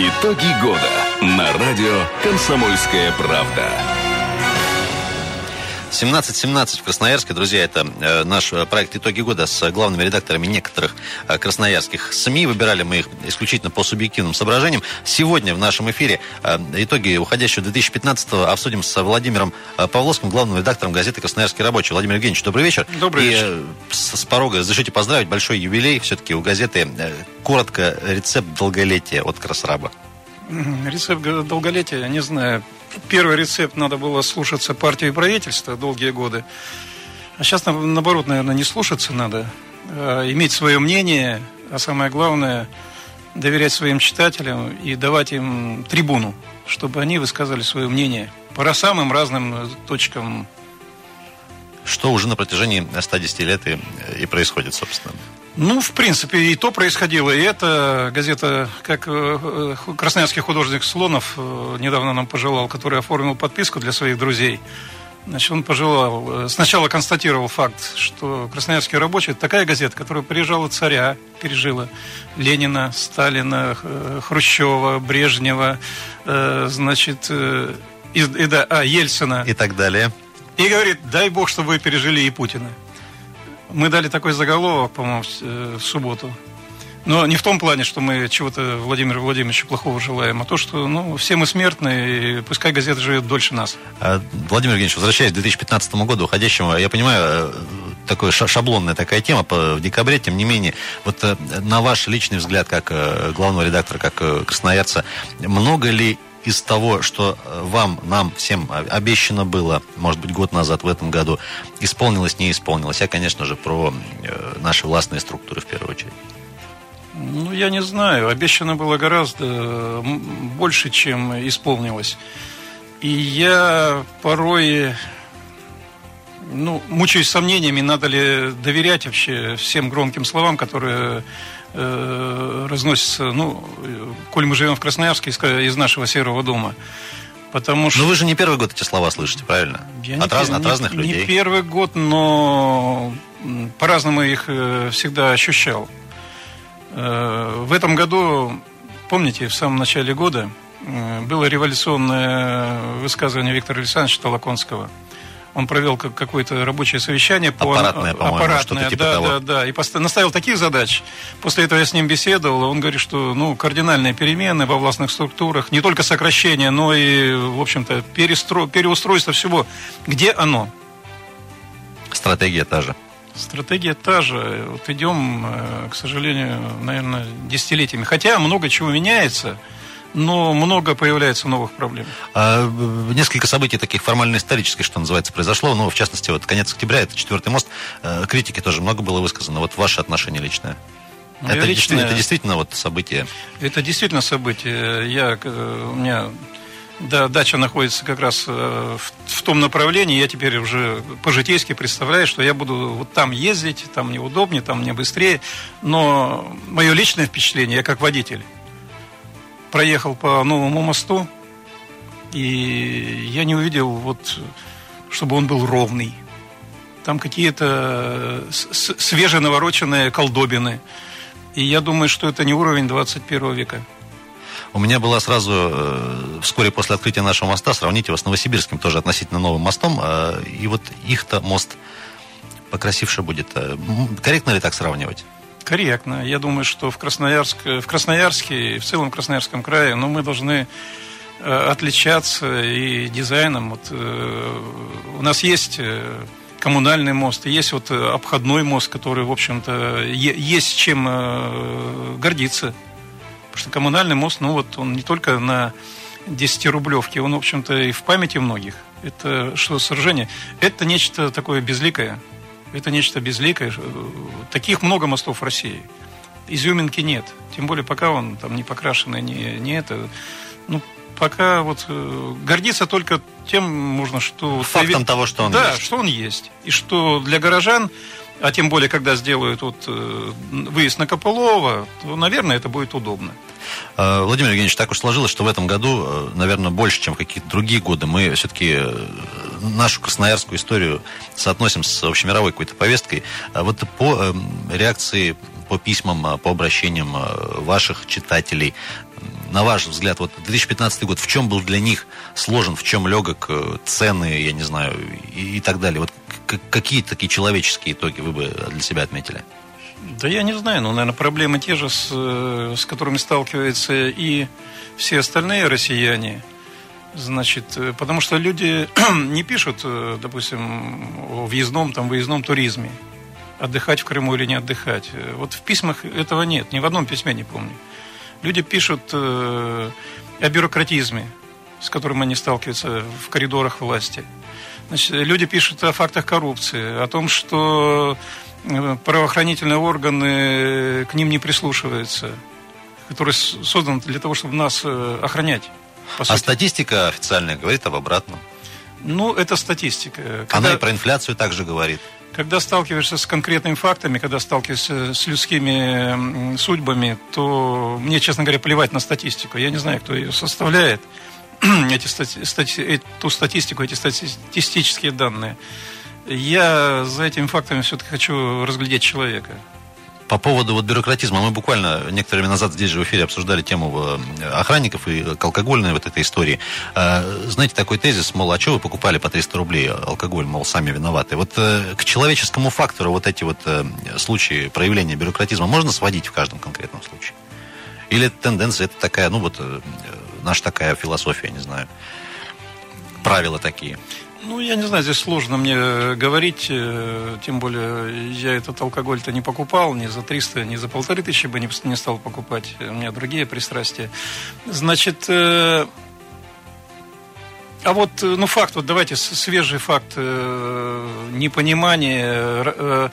Итоги года на радио «Комсомольская правда». 17.17 в Красноярске, друзья, это э, наш э, проект «Итоги года» с главными редакторами некоторых э, красноярских СМИ. Выбирали мы их исключительно по субъективным соображениям. Сегодня в нашем эфире э, итоги уходящего 2015-го обсудим с Владимиром э, Павловским, главным редактором газеты «Красноярский рабочий». Владимир Евгеньевич, добрый вечер. Добрый И, вечер. э, с, порога разрешите поздравить, большой юбилей все-таки у газеты. Э, Коротко, рецепт долголетия от Красраба. Рецепт долголетия, не знаю. Первый рецепт надо было слушаться партию и правительства долгие годы. А сейчас, на- наоборот, наверное, не слушаться надо. а иметь свое мнение, а самое главное, доверять своим читателям и давать им трибуну, чтобы они высказали свое мнение по самым разным э, точкам Что уже на протяжении 110 лет и, и происходит, собственно. Ну, в принципе, и то происходило, и это газета, как э, э, красноярский художник Слонов э, недавно нам пожелал, который оформил подписку для своих друзей. Значит, он пожелал, сначала констатировал факт, что Красноярский рабочий – это такая газета, которая пережила царя, пережила Ленина, Сталина, Хрущева, Брежнева, значит, и, и да, а, Ельцина. И так далее. И говорит, дай бог, чтобы вы пережили и Путина. Мы дали такой заголовок, по-моему, в, э, в субботу. Но не в том плане, что мы чего-то Владимиру Владимировичу плохого желаем, а то, что ну, все мы смертны, и пускай газета живет дольше нас. А, Владимир Евгеньевич, возвращаясь к 2015 году, уходящему, я понимаю, э, такой ша- шаблонная такая тема в декабре, тем не менее, вот э, на ваш личный взгляд, как главного редактора, как красноярца, много ли из того, что э, вам, нам, всем обещано было, может быть, год назад, в этом году, исполнилось, не исполнилось? Я, конечно же, про э, наши властные структуры в первую очередь. Ну, я не знаю. Обещано было гораздо м, больше, чем исполнилось. И я порой ну, мучаюсь сомнениями, надо ли доверять вообще всем громким словам, которые э, разносятся, ну, коль мы живем в Красноярске, из, из нашего серого дома. Потому что... Но вы же не первый год эти слова слышите, правильно? Я от, не раз- пер- от не- разных не людей. первый год, но по-разному их э, всегда ощущал. Э, В этом году, помните, в самом начале года э, было революционное высказывание Виктора Александровича Толоконского. Он провел как- какое-то рабочее совещание по Аппаратное, по-моему, аппаратное, что-то типа да, того. да, да, и поста- наставил таких задач. После этого я с ним беседовал, и он говорит, что ну кардинальные перемены во властных структурах, не только сокращение, но и, в общем-то, перестро... переустройство всего. Где оно? Стратегия та же. Стратегия та же. Вот идем, э, к сожалению, наверное, десятилетиями. Хотя много чего меняется, но много появляется новых проблем. А, э, несколько событий таких формально-исторических, что называется, произошло. Ну, в частности, вот конец октября, это четвертый мост. Э, Критики тоже много было высказано. Вот ваше отношение личное. Моё это, личное- действительно, это действительно вот событие. Это действительно событие. Я, э, у меня да, дача находится как раз в, в том направлении. Я теперь уже по-житейски представляю, что я буду вот там ездить, там мне удобнее, там мне быстрее. Но мое личное впечатление, я как водитель, проехал по новому мосту, и я не увидел, вот, чтобы он был ровный. Там какие-то свеженавороченные колдобины. И я думаю, что это не уровень 21 века. У меня была сразу, э, вскоре после открытия нашего моста, сравните его с Новосибирским, тоже относительно новым мостом, э, и вот их-то мост покрасивше будет. Э, Корректно ли так сравнивать? Корректно. Я думаю, что в, Красноярск, в Красноярске и в целом Красноярском крае ну, мы должны э, отличаться и дизайном. Вот, э, у нас есть э, коммунальный мост, есть вот э, обходной мост, который, в общем-то, есть чем э, гордиться. Потому что коммунальный мост, ну вот он не только на 10-рублевке, он, в общем-то, и в памяти многих. Это что сооружение? Это нечто такое безликое. Это нечто безликое. Таких много мостов в России. Изюминки нет. Тем более, пока он там не покрашенный, не, не это. Ну, пока вот э, гордиться только тем можно, что... Фактом того, что он да, есть. что он есть. И что для горожан, а тем более, когда сделают вот, э, выезд на Копылова, то, наверное, это будет удобно. Э, Владимир Евгеньевич, так уж сложилось, что в этом году, наверное, больше, чем в какие-то другие годы, мы все-таки нашу красноярскую историю соотносим с общемировой какой-то повесткой. А Вот по э, реакции, по письмам, э, по обращениям э, ваших читателей, на ваш взгляд, вот 2015 год, в чем был для них сложен, в чем легок, э, цены, я не знаю, и, и так далее? Вот какие такие человеческие итоги вы бы для себя отметили? Да я не знаю, но, наверное, проблемы те же, с, э, с которыми сталкиваются и все остальные россияне. Значит, э, потому что люди не пишут, э, допустим, о въездном, там, выездном туризме. Отдыхать в Крыму или не отдыхать. Вот в письмах этого нет, ни в одном письме не помню. Люди пишут о бюрократизме, с которым они сталкиваются в коридорах власти. Значит, люди пишут о фактах коррупции, о том, что правоохранительные органы к ним не прислушиваются, которые созданы для того, чтобы нас э, охранять. А статистика официальная говорит об обратном. Ну, это статистика. Когда, Она и про инфляцию также говорит. Когда сталкиваешься с конкретными фактами, когда сталкиваешься с людскими судьбами, то мне, честно говоря, плевать на статистику. Я не знаю, кто ее составляет, эти стати... Стати... эту статистику, эти статистические данные. Я за этими фактами все-таки хочу разглядеть человека. По поводу вот бюрократизма, мы буквально некоторое время назад здесь же в эфире обсуждали тему э, охранников и алкогольной вот этой истории. Э, знаете, такой тезис, мол, а что вы покупали по 300 рублей алкоголь, мол, сами виноваты. Вот э, к человеческому фактору вот эти вот случаи проявления бюрократизма можно сводить в каждом конкретном случае? Или тенденция это такая, ну вот, наша такая философия, не знаю, правила такие? Ну, я не знаю, здесь сложно мне э, говорить, э, тем более я этот алкоголь-то не покупал, ни за 300, ни за полторы тысячи бы не, стал покупать, у меня другие пристрастия. Значит, э, а вот, ну, факт, вот давайте свежий факт непонимания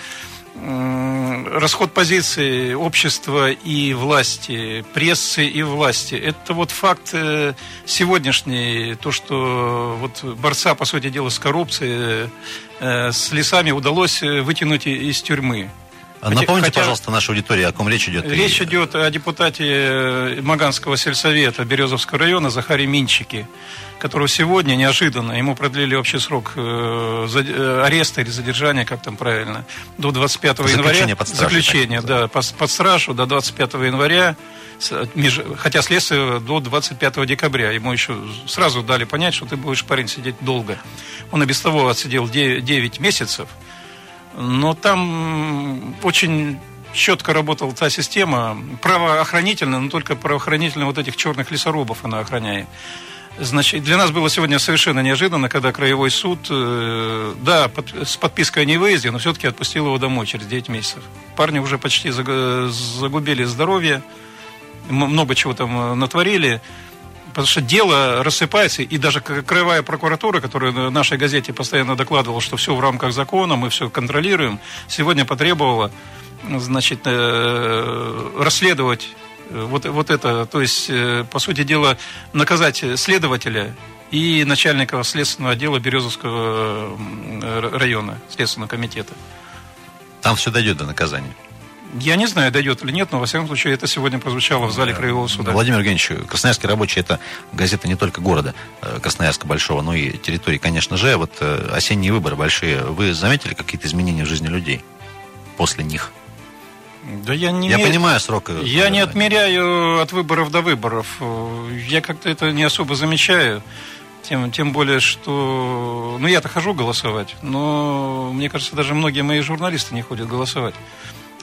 расход позиций общества и власти, прессы и власти. Это вот факт э, сегодняшний, то, что вот борца, по сути дела, с коррупцией, э, с лесами удалось вытянуть из тюрьмы. А напомните, хотя, пожалуйста, нашей аудитории, о ком речь идет. Речь идет о депутате э, Маганского сельсовета Березовского района Захаре Минчике которого сегодня неожиданно ему продлили общий срок э, э, ареста или задержания, как там правильно, до 25 заключение января. Под стражу, заключение, да, под, под стражу до 25 января, хотя следствие до 25 декабря. Ему еще сразу дали понять, что ты будешь, парень, сидеть долго. Он и без того отсидел 9, 9 месяцев, но там очень четко работала та система, правоохранительная, но только правоохранительная вот этих черных лесорубов она охраняет. Значит, для нас было сегодня совершенно неожиданно, когда краевой суд, э, да, под, с подпиской о невыезде, но все-таки отпустил его домой через 9 месяцев. Парни уже почти загубили здоровье, много чего там э, натворили, потому что дело рассыпается, и даже краевая прокуратура, которая в нашей газете постоянно докладывала, что все в рамках закона, мы все контролируем, сегодня потребовала значит, э, расследовать вот, вот это, то есть, э, по сути дела, наказать следователя и начальника следственного отдела Березовского района, Следственного комитета. Там все дойдет до наказания. Я не знаю, дойдет или нет, но, во всяком случае, это сегодня прозвучало в зале. Краевого суда. Владимир Евгеньевич, Красноярский рабочий – это газета не только города э, Красноярска большого, но и территории, конечно же. Вот э, осенние выборы большие. Вы заметили какие-то изменения в жизни людей после них? Да я не я понимаю срок. Э, я не отмеряю от выборов до выборов. Я как-то это не особо замечаю. Тем, тем более, что... Ну, я-то хожу голосовать, но мне кажется, даже многие мои журналисты не ходят голосовать.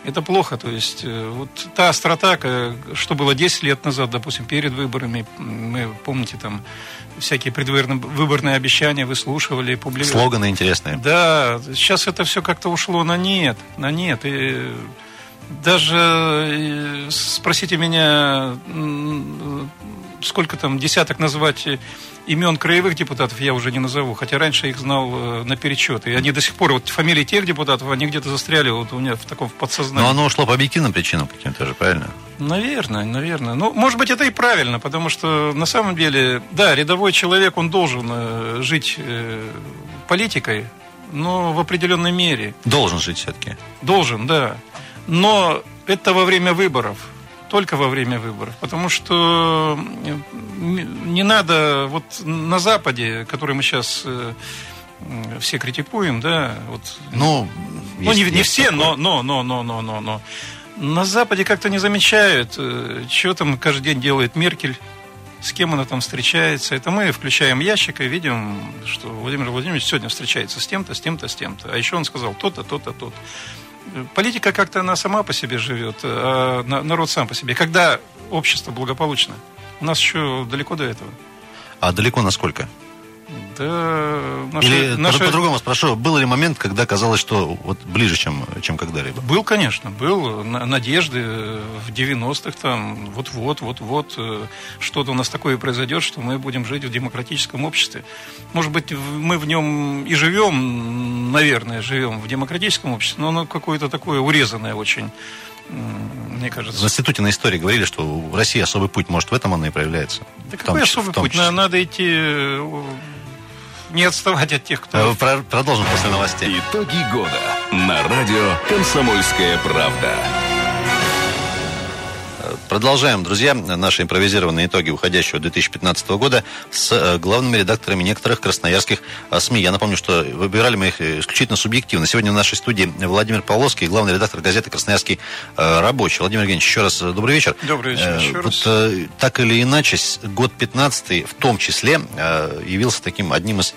Это плохо, то есть э, вот та острота, что было 10 лет назад, допустим, перед выборами, мы, помните, там всякие предвыборные обещания выслушивали, публиковали. Слоганы интересные. Да, сейчас это все как-то ушло на нет, на нет, и даже э, спросите меня, сколько там десяток назвать имен краевых депутатов я уже не назову, хотя раньше их знал э, наперечет. И они до сих пор, вот фамилии тех депутатов, они где-то застряли вот у меня в таком подсознании. Но оно ушло по объективным причинам каким-то же, правильно? Наверное, наверное. Ну, может быть, это и правильно, потому что на самом деле, да, рядовой человек, он должен э, жить политикой, но в определенной мере. Должен жить все-таки. Должен, да. Но это во время выборов. Только во время выборов. Потому что не надо вот на Западе, который мы сейчас э, все критикуем, да, вот. Ну, ну не, не все, но, но, но, но, но, но, но. На Западе как-то не замечают, э, что там каждый день делает Меркель, с кем она там встречается. Это мы включаем ящик и видим, что Владимир Владимирович сегодня встречается с тем-то, с тем-то, с тем-то. А еще он сказал то-то, то-то, то-то. Политика как-то она сама по себе живет, а народ сам по себе. Когда общество благополучно, у нас еще далеко до этого. А далеко насколько? Да, наша, Или наша... по-другому спрошу, был ли момент, когда казалось, что вот ближе, чем, чем когда-либо? Был, конечно, был. Надежды в 90-х там, вот-вот, вот-вот, э, что-то у нас такое произойдет, что мы будем жить в демократическом обществе. Может быть, мы в нем и живем, наверное, живем в демократическом обществе, но оно какое-то такое урезанное очень мне кажется. В институте на истории говорили, что в России особый путь, может, в этом оно и проявляется. Да какой особый путь? Числе. Надо идти э, не отставать от тех, кто... Э, продолжим после новостей. Итоги года на радио «Комсомольская правда». Продолжаем, друзья, наши импровизированные итоги уходящего 2015 года с э, главными редакторами некоторых красноярских э, СМИ. Я напомню, что выбирали мы их исключительно субъективно. Сегодня в нашей студии Владимир Павловский, главный редактор газеты «Красноярский рабочий». Владимир Евгеньевич, еще раз добрый вечер. Добрый вечер еще вот, раз. Так или иначе, год 15 в том числе явился таким одним из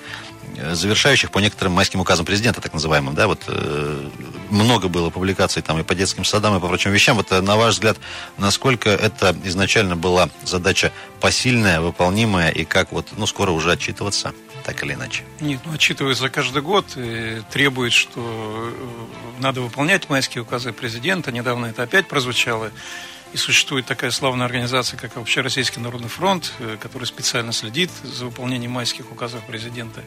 завершающих по некоторым майским указам президента, так называемым, да, вот э, много было публикаций там и по детским садам, и по прочим вещам. Вот э, на ваш взгляд, насколько это изначально была задача посильная, выполнимая, и как вот, ну, скоро уже отчитываться, так или иначе? Нет, ну, отчитываются каждый год и требует, что э, надо выполнять майские указы президента. Недавно это опять прозвучало. И существует такая славная организация, как Общероссийский народный фронт, э, который специально следит за выполнением майских указов президента.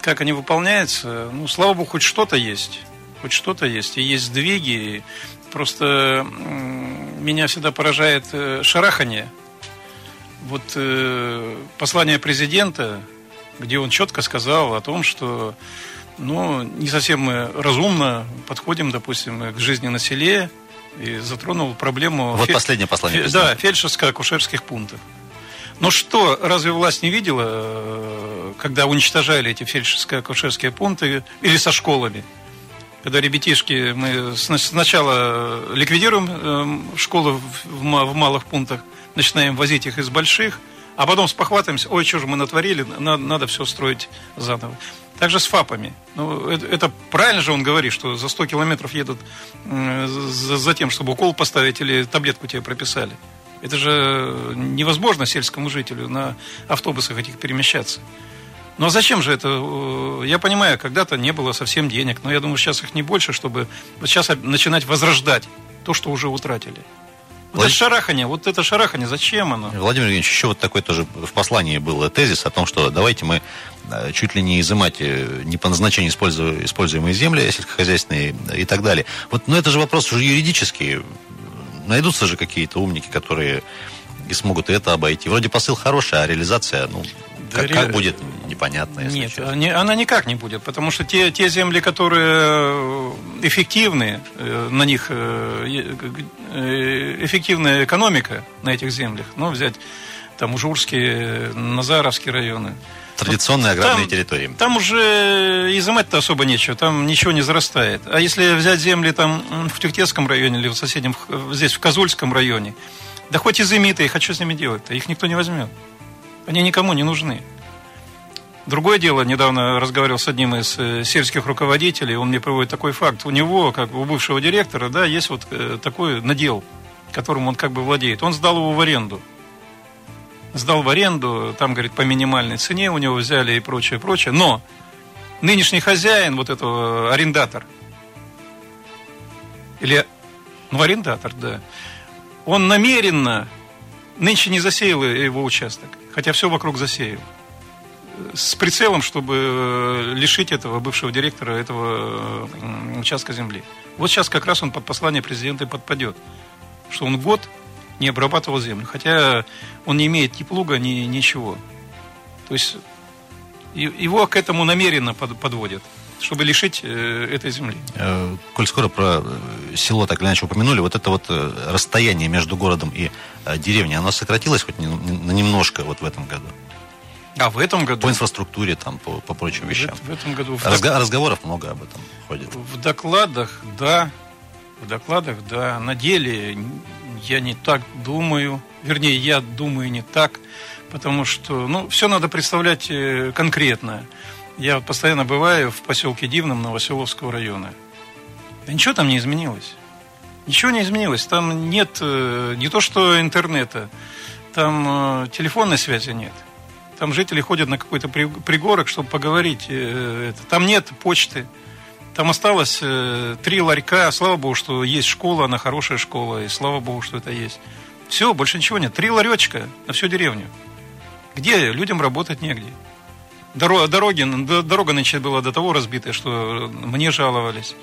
Как они выполняются? Ну, слава богу, хоть что-то есть. Хоть что-то есть. И есть сдвиги. Просто меня всегда поражает э, шарахание. Вот э, послание президента, где он четко сказал о том, что ну, не совсем мы разумно подходим, допустим, к жизни на селе, и затронул проблему... Вот фель... последнее послание. Фель... Да, фельдшерско-акушерских пунктов. Но что, разве власть не видела, э, когда уничтожали эти фельдшерско-акушерские пункты или со школами? Когда ребятишки, мы сначала ликвидируем э, школы в малых пунктах, начинаем возить их из больших, а потом спохватываемся, ой, что же мы натворили, надо, надо все строить заново. Также с ФАПами. Ну, это, это правильно же он говорит, что за 100 километров едут за, за тем, чтобы укол поставить или таблетку тебе прописали. Это же невозможно сельскому жителю на автобусах этих перемещаться. Ну а зачем же это? Э, я понимаю, когда-то не было совсем денег, но я думаю, сейчас их не больше, чтобы сейчас начинать возрождать то, что уже утратили. Влад... это шарахание, вот это шарахание, зачем оно? Владимир Евгеньевич, еще вот такой тоже в послании был тезис о том, что давайте мы э, чуть ли не изымать э, не по назначению используемые земли сельскохозяйственные и так далее. Вот, но это же вопрос уже юридический. Найдутся же какие-то умники, которые и смогут это обойти. Вроде посыл хороший, а реализация, ну, как, как будет, непонятно. Если Нет, не, она никак не будет, потому что те, те земли, которые эффективны, э, на них э, э, эффективная экономика на этих землях, ну, взять там Ужурские, Назаровские районы. Традиционные аграрные там, территории. Там уже изымать-то особо нечего, там ничего не зарастает. А если взять земли там в Тюхтецком районе или в соседнем, здесь в Козульском районе, да хоть изыми-то их, а что с ними делать-то? Их никто не возьмет. Они никому не нужны. Другое дело, недавно разговаривал с одним из э, сельских руководителей, он мне приводит такой факт. У него, как у бывшего директора, да, есть вот э, такой надел, которым он как бы владеет. Он сдал его в аренду. Сдал в аренду, там, говорит, по минимальной цене у него взяли и прочее, прочее. Но нынешний хозяин, вот этого арендатор, или, ну, арендатор, да, он намеренно нынче не засеял его участок, хотя все вокруг засеял. С прицелом, чтобы э, лишить этого бывшего директора этого участка земли. Вот сейчас как раз он под послание президента и подпадет, что он год не обрабатывал землю, хотя он не имеет ни плуга, ни ничего. То есть его к этому намеренно подводят чтобы лишить э, этой земли. Э, коль скоро про э, село так или иначе упомянули, вот это вот расстояние между городом и деревней, оно сократилось хоть на немножко вот в этом году? А в этом году? По инфраструктуре, там, по, по прочим вещам. В, в этом году... Разго- разговоров много об этом ходит. В докладах, да. в докладах, да. На деле я не так думаю, вернее, я думаю не так, потому что, ну, все надо представлять э, конкретно. Я постоянно бываю в поселке Дивном Новоселовского района. Ничего там не изменилось. Ничего не изменилось. Там нет э, не то что интернета, там э, телефонной связи нет. Там жители ходят на какой-то пригорок, чтобы поговорить. Там нет почты. Там осталось три ларька. Слава богу, что есть школа, она хорошая школа. И слава богу, что это есть. Все, больше ничего нет. Три ларечка на всю деревню. Где людям работать негде. Дорога, дороги, дорога нынче была до того разбитая, что мне жаловались.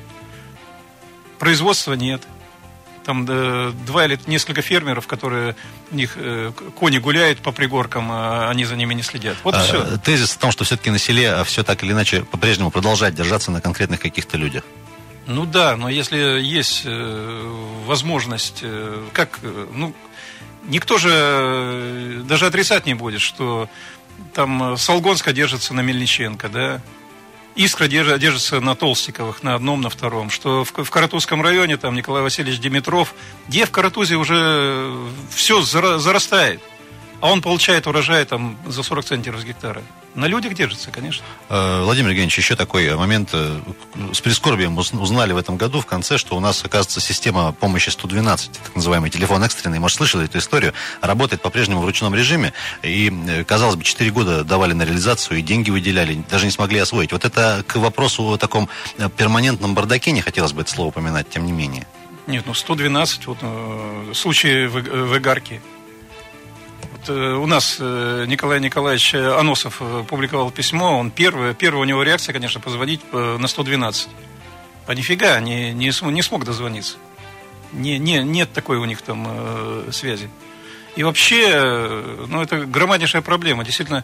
Производства нет. Там два или несколько фермеров, которые у них э, кони гуляют по пригоркам, а они за ними не следят. Вот а, все. Тезис в том, что все-таки на селе а все так или иначе по-прежнему продолжает держаться на конкретных каких-то людях. Ну да, но если есть э, возможность, э, как, ну, никто же э, даже отрицать не будет, что там э, Солгонска держится на Мельниченко, да, Искра держится на Толстиковых, на одном, на втором. Что в, в Каратузском районе, там Николай Васильевич Димитров, где в Каратузе уже все зарастает а он получает урожай там за 40 центнеров с гектара. На людях держится, конечно. Э, Владимир Евгеньевич, еще такой момент. Э, с прискорбием узнали в этом году в конце, что у нас, оказывается, система помощи 112, так называемый телефон экстренный, может, слышали эту историю, работает по-прежнему в ручном режиме. И, э, казалось бы, 4 года давали на реализацию и деньги выделяли, даже не смогли освоить. Вот это к вопросу о таком перманентном бардаке, не хотелось бы это слово упоминать, тем не менее. Нет, ну 112, вот э, случаи в, в Игарке э, у нас э, Николай Николаевич Аносов э, публиковал письмо, он первый, первая у него реакция, конечно, позвонить на 112. А нифига, не, не, не смог дозвониться. Не, не, нет такой у них там э, связи. И вообще, ну, это громаднейшая проблема. Действительно,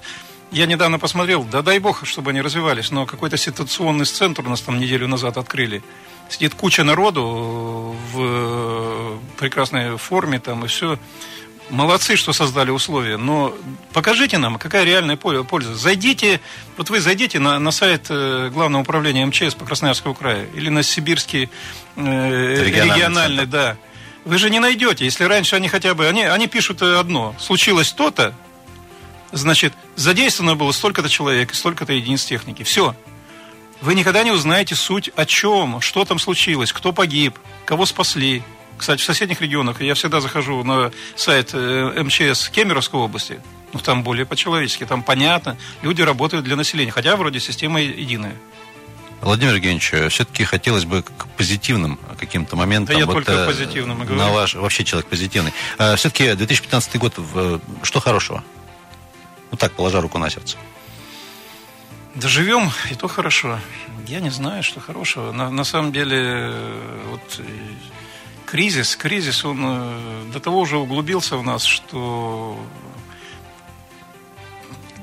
я недавно посмотрел, да дай бог, чтобы они развивались, но какой-то ситуационный центр у нас там неделю назад открыли. Сидит куча народу в прекрасной форме там и все молодцы, что создали условия, но покажите нам, какая реальная польза. Зайдите, вот вы зайдите на, на сайт э, Главного управления МЧС по Красноярскому краю или на Сибирский э, региональный, региональный да. Вы же не найдете, если раньше они хотя бы, они, они пишут одно, случилось то-то, значит, задействовано было столько-то человек и столько-то единиц техники. Все. Вы никогда не узнаете суть о чем, что там случилось, кто погиб, кого спасли, кстати, в соседних регионах я всегда захожу на сайт э, МЧС Кемеровской области. Ну, там более по-человечески, там понятно. Люди работают для населения, хотя вроде система единая. Владимир Евгеньевич, э, все-таки хотелось бы к позитивным каким-то моментам. Да я вот, только позитивным и говорю. На ваш, вообще человек позитивный. Э, все-таки 2015 год, что хорошего? Ну так, положа руку на сердце. Доживем, и то хорошо. Я не знаю, что хорошего. На, на самом деле, вот кризис, кризис, он э, до того уже углубился в нас, что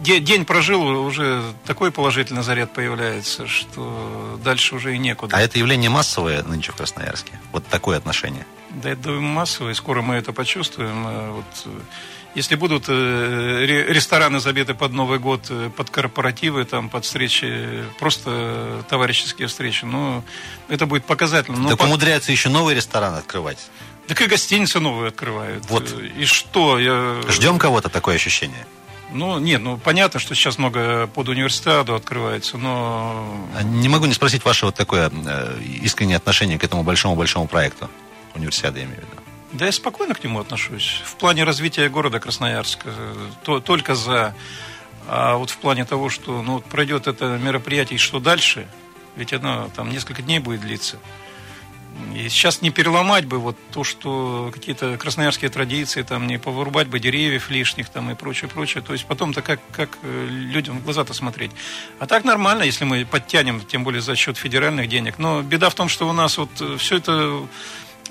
день прожил, уже такой положительный заряд появляется, что дальше уже и некуда. А это явление массовое нынче в Красноярске? Вот такое отношение? Да, это массовое, скоро мы это почувствуем. Э, вот э, если будут э, рестораны забиты под Новый год, э, под корпоративы, там, под встречи, просто товарищеские встречи, ну, это будет показательно. Но так по... умудряются еще новые рестораны открывать. Так и гостиницы новые открывают. Вот. И что? Я... Ждем кого-то такое ощущение? Ну, нет, ну, понятно, что сейчас много под университету открывается, но... А не могу не спросить ваше вот такое э, искреннее отношение к этому большому-большому проекту. Универсиады, я имею в виду. Да я спокойно к нему отношусь. В плане развития города Красноярска то, только за. А вот в плане того, что ну, пройдет это мероприятие, и что дальше, ведь оно там несколько дней будет длиться. И сейчас не переломать бы вот то, что какие-то красноярские традиции, там не повырубать бы деревьев лишних там и прочее, прочее. То есть потом-то как, как э, людям в глаза-то смотреть. А так нормально, если мы подтянем, тем более за счет федеральных денег. Но беда в том, что у нас вот э, все это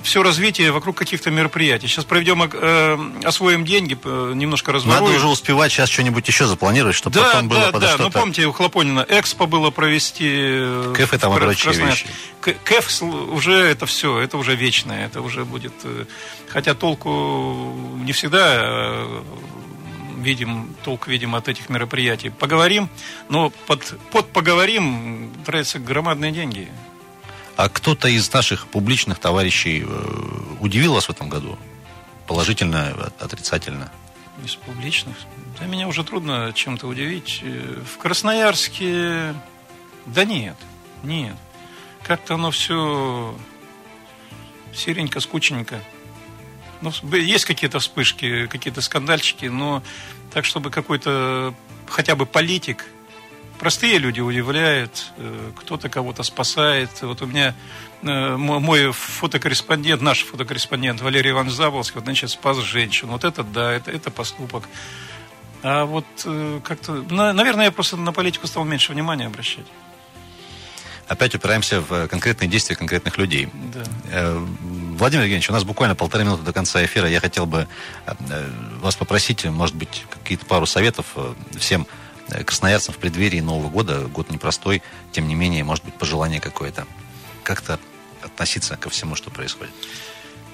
все развитие вокруг каких-то мероприятий. Сейчас проведем, э, освоим деньги, э, немножко разворуем. Надо уже успевать сейчас что-нибудь еще запланировать, чтобы да, потом да, было да, да. Ну, помните, у Хлопонина Экспо было провести. Э, КЭФ и там и прочие вещи. КЭФ уже это все, это уже вечное, это уже будет... Э, хотя толку не всегда видим, толк видим от этих мероприятий. Поговорим, но под, под поговорим тратятся громадные деньги. А кто-то из наших публичных товарищей удивил вас в этом году? Положительно, отрицательно? Из публичных? Да меня уже трудно чем-то удивить. В Красноярске... Да нет, нет. Как-то оно все серенько, скучненько. Ну, есть какие-то вспышки, какие-то скандальчики, но так, чтобы какой-то хотя бы политик, простые люди удивляют, э, кто-то кого-то спасает. Вот у меня э, мой фотокорреспондент, наш фотокорреспондент Валерий Иванович Заболский, вот, значит, спас женщину. Вот это, да, это, это поступок. А вот э, как-то, наверное, я просто на политику стал меньше внимания обращать опять упираемся в конкретные действия конкретных людей. Да. Владимир Евгеньевич, у нас буквально полторы минуты до конца эфира. Я хотел бы вас попросить, может быть, какие-то пару советов всем красноярцам в преддверии Нового года. Год непростой, тем не менее, может быть, пожелание какое-то. Как-то относиться ко всему, что происходит.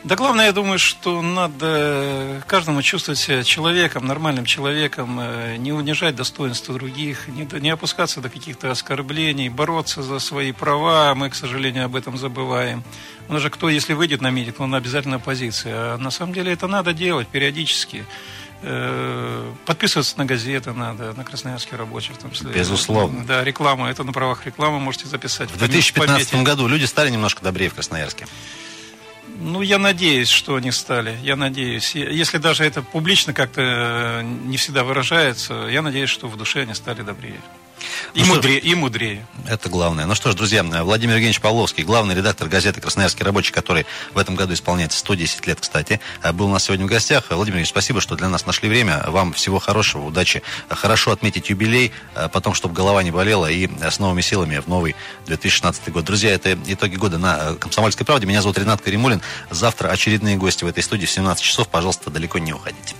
Да главное, я думаю, что надо каждому чувствовать себя человеком, нормальным человеком, э, не унижать достоинства других, не, опускаться до каких-то оскорблений, бороться за свои права. Мы, к сожалению, об этом забываем. Нас же кто, если выйдет на митинг, он обязательно оппозиция. А на самом деле это надо делать периодически. Э, подписываться на газеты надо, на Красноярский рабочий в том числе. Безусловно. Да, реклама, это на правах рекламы можете записать. В 2015 году люди стали немножко добрее в Красноярске. Ну, я надеюсь, что они стали. Я надеюсь. Если даже это публично как-то э, не всегда выражается, я надеюсь, что в душе они стали добрее. И, ну мудрее, и мудрее. Это главное. Ну что ж, друзья, Владимир Евгеньевич Павловский, главный редактор газеты «Красноярский рабочий», который в этом году исполняется 110 лет, кстати, э, был у нас сегодня в гостях. Владимир Евгеньевич, спасибо, что для нас нашли время. Вам всего хорошего, удачи, хорошо отметить юбилей, э, потом, чтобы голова не болела, и с новыми силами в новый 2016 год. Друзья, это итоги года на э, «Комсомольской правде». Меня зовут Ренат Каримулин. Завтра очередные гости в этой студии в 17 часов. Пожалуйста, далеко не уходите.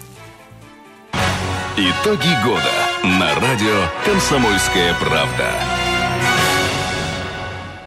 Итоги года на радио «Комсомольская правда».